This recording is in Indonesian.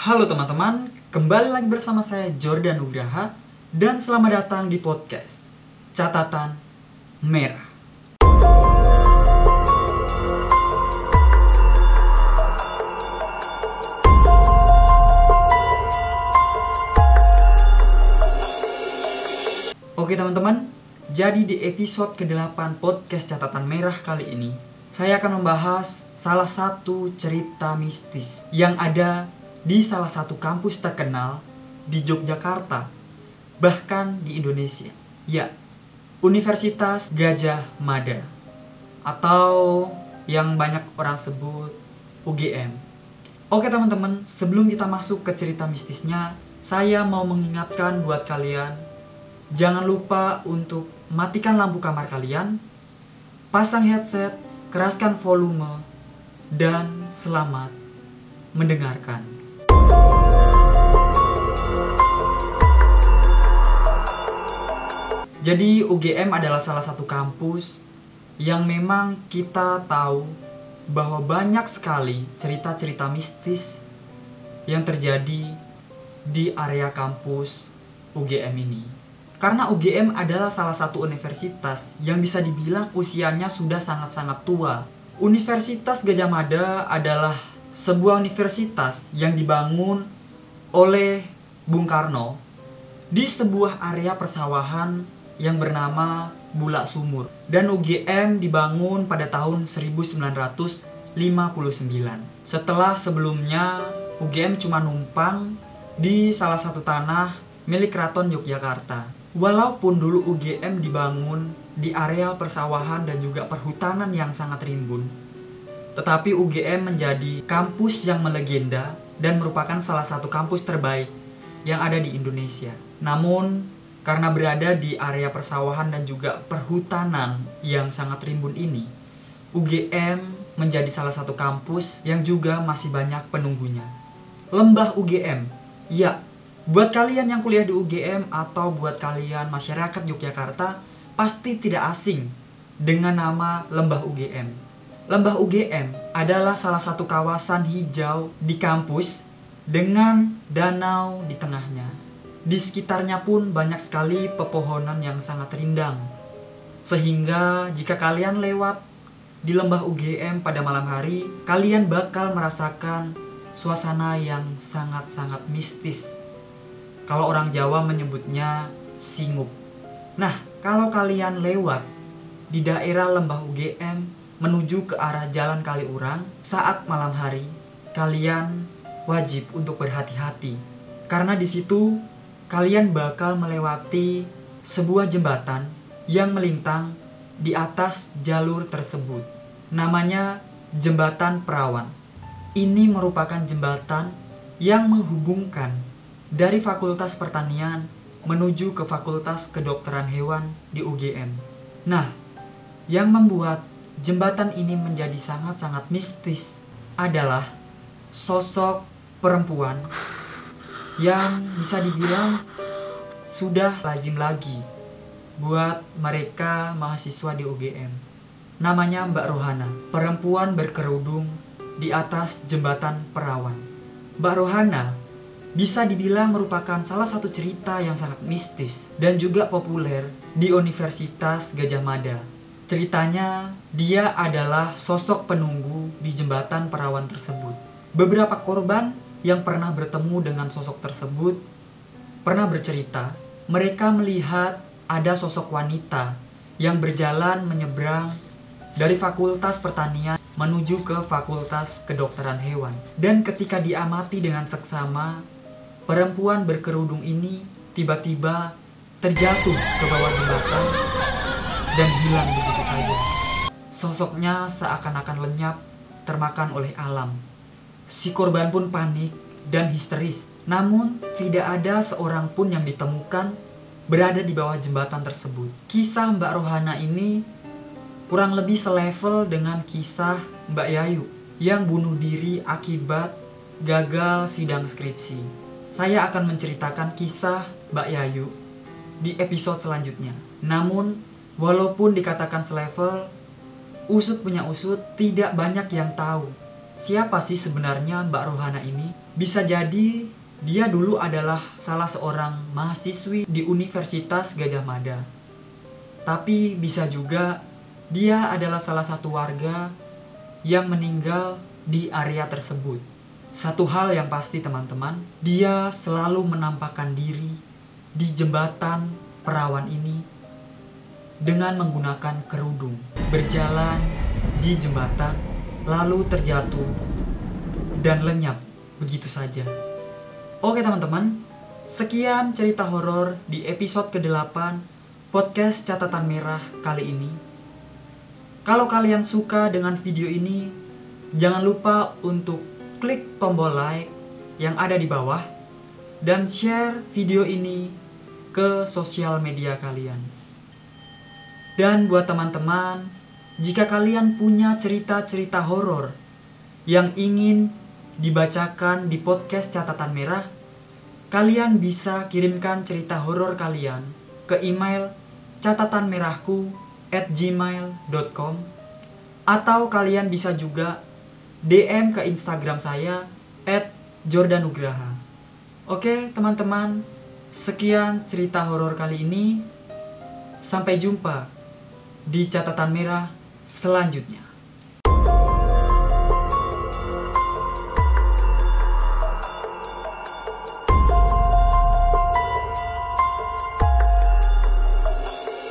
Halo teman-teman, kembali lagi bersama saya Jordan Nugraha dan selamat datang di podcast Catatan Merah. Oke teman-teman, jadi di episode ke-8 podcast Catatan Merah kali ini, saya akan membahas salah satu cerita mistis yang ada di salah satu kampus terkenal di Yogyakarta, bahkan di Indonesia. Ya, Universitas Gajah Mada atau yang banyak orang sebut UGM. Oke teman-teman, sebelum kita masuk ke cerita mistisnya, saya mau mengingatkan buat kalian jangan lupa untuk matikan lampu kamar kalian, pasang headset, keraskan volume, dan selamat mendengarkan. Jadi UGM adalah salah satu kampus yang memang kita tahu bahwa banyak sekali cerita-cerita mistis yang terjadi di area kampus UGM ini. Karena UGM adalah salah satu universitas yang bisa dibilang usianya sudah sangat-sangat tua. Universitas Gajah Mada adalah sebuah universitas yang dibangun oleh Bung Karno di sebuah area persawahan yang bernama Bulak Sumur dan UGM dibangun pada tahun 1959. Setelah sebelumnya UGM cuma numpang di salah satu tanah milik Keraton Yogyakarta. Walaupun dulu UGM dibangun di area persawahan dan juga perhutanan yang sangat rimbun, tetapi UGM menjadi kampus yang melegenda dan merupakan salah satu kampus terbaik yang ada di Indonesia. Namun, karena berada di area persawahan dan juga perhutanan yang sangat rimbun ini, UGM menjadi salah satu kampus yang juga masih banyak penunggunya. Lembah UGM, ya Buat kalian yang kuliah di UGM atau buat kalian masyarakat Yogyakarta pasti tidak asing dengan nama Lembah UGM. Lembah UGM adalah salah satu kawasan hijau di kampus dengan danau di tengahnya. Di sekitarnya pun banyak sekali pepohonan yang sangat rindang. Sehingga jika kalian lewat di lembah UGM pada malam hari, kalian bakal merasakan suasana yang sangat-sangat mistis kalau orang Jawa menyebutnya singup. Nah, kalau kalian lewat di daerah lembah UGM menuju ke arah Jalan Kaliurang saat malam hari, kalian wajib untuk berhati-hati. Karena di situ kalian bakal melewati sebuah jembatan yang melintang di atas jalur tersebut. Namanya Jembatan Perawan. Ini merupakan jembatan yang menghubungkan dari Fakultas Pertanian menuju ke Fakultas Kedokteran Hewan di UGM. Nah, yang membuat jembatan ini menjadi sangat-sangat mistis adalah sosok perempuan yang bisa dibilang sudah lazim lagi buat mereka mahasiswa di UGM. Namanya Mbak Rohana, perempuan berkerudung di atas jembatan perawan. Mbak Rohana bisa dibilang merupakan salah satu cerita yang sangat mistis dan juga populer di Universitas Gajah Mada. Ceritanya, dia adalah sosok penunggu di jembatan perawan tersebut. Beberapa korban yang pernah bertemu dengan sosok tersebut pernah bercerita, mereka melihat ada sosok wanita yang berjalan menyeberang dari Fakultas Pertanian menuju ke Fakultas Kedokteran Hewan. Dan ketika diamati dengan seksama, Perempuan berkerudung ini tiba-tiba terjatuh ke bawah jembatan dan hilang begitu saja. Sosoknya seakan-akan lenyap termakan oleh alam. Si korban pun panik dan histeris. Namun tidak ada seorang pun yang ditemukan berada di bawah jembatan tersebut. Kisah Mbak Rohana ini kurang lebih selevel dengan kisah Mbak Yayu yang bunuh diri akibat gagal sidang skripsi saya akan menceritakan kisah Mbak Yayu di episode selanjutnya. Namun, walaupun dikatakan selevel, usut punya usut tidak banyak yang tahu siapa sih sebenarnya Mbak Rohana ini? Bisa jadi dia dulu adalah salah seorang mahasiswi di Universitas Gajah Mada. Tapi bisa juga dia adalah salah satu warga yang meninggal di area tersebut. Satu hal yang pasti teman-teman, dia selalu menampakkan diri di jembatan perawan ini dengan menggunakan kerudung, berjalan di jembatan, lalu terjatuh dan lenyap begitu saja. Oke teman-teman, sekian cerita horor di episode ke-8 podcast catatan merah kali ini. Kalau kalian suka dengan video ini, jangan lupa untuk klik tombol like yang ada di bawah dan share video ini ke sosial media kalian. Dan buat teman-teman, jika kalian punya cerita-cerita horor yang ingin dibacakan di podcast catatan merah, kalian bisa kirimkan cerita horor kalian ke email catatanmerahku at gmail.com atau kalian bisa juga DM ke Instagram saya at jordanugraha. Oke teman-teman, sekian cerita horor kali ini. Sampai jumpa di catatan merah selanjutnya.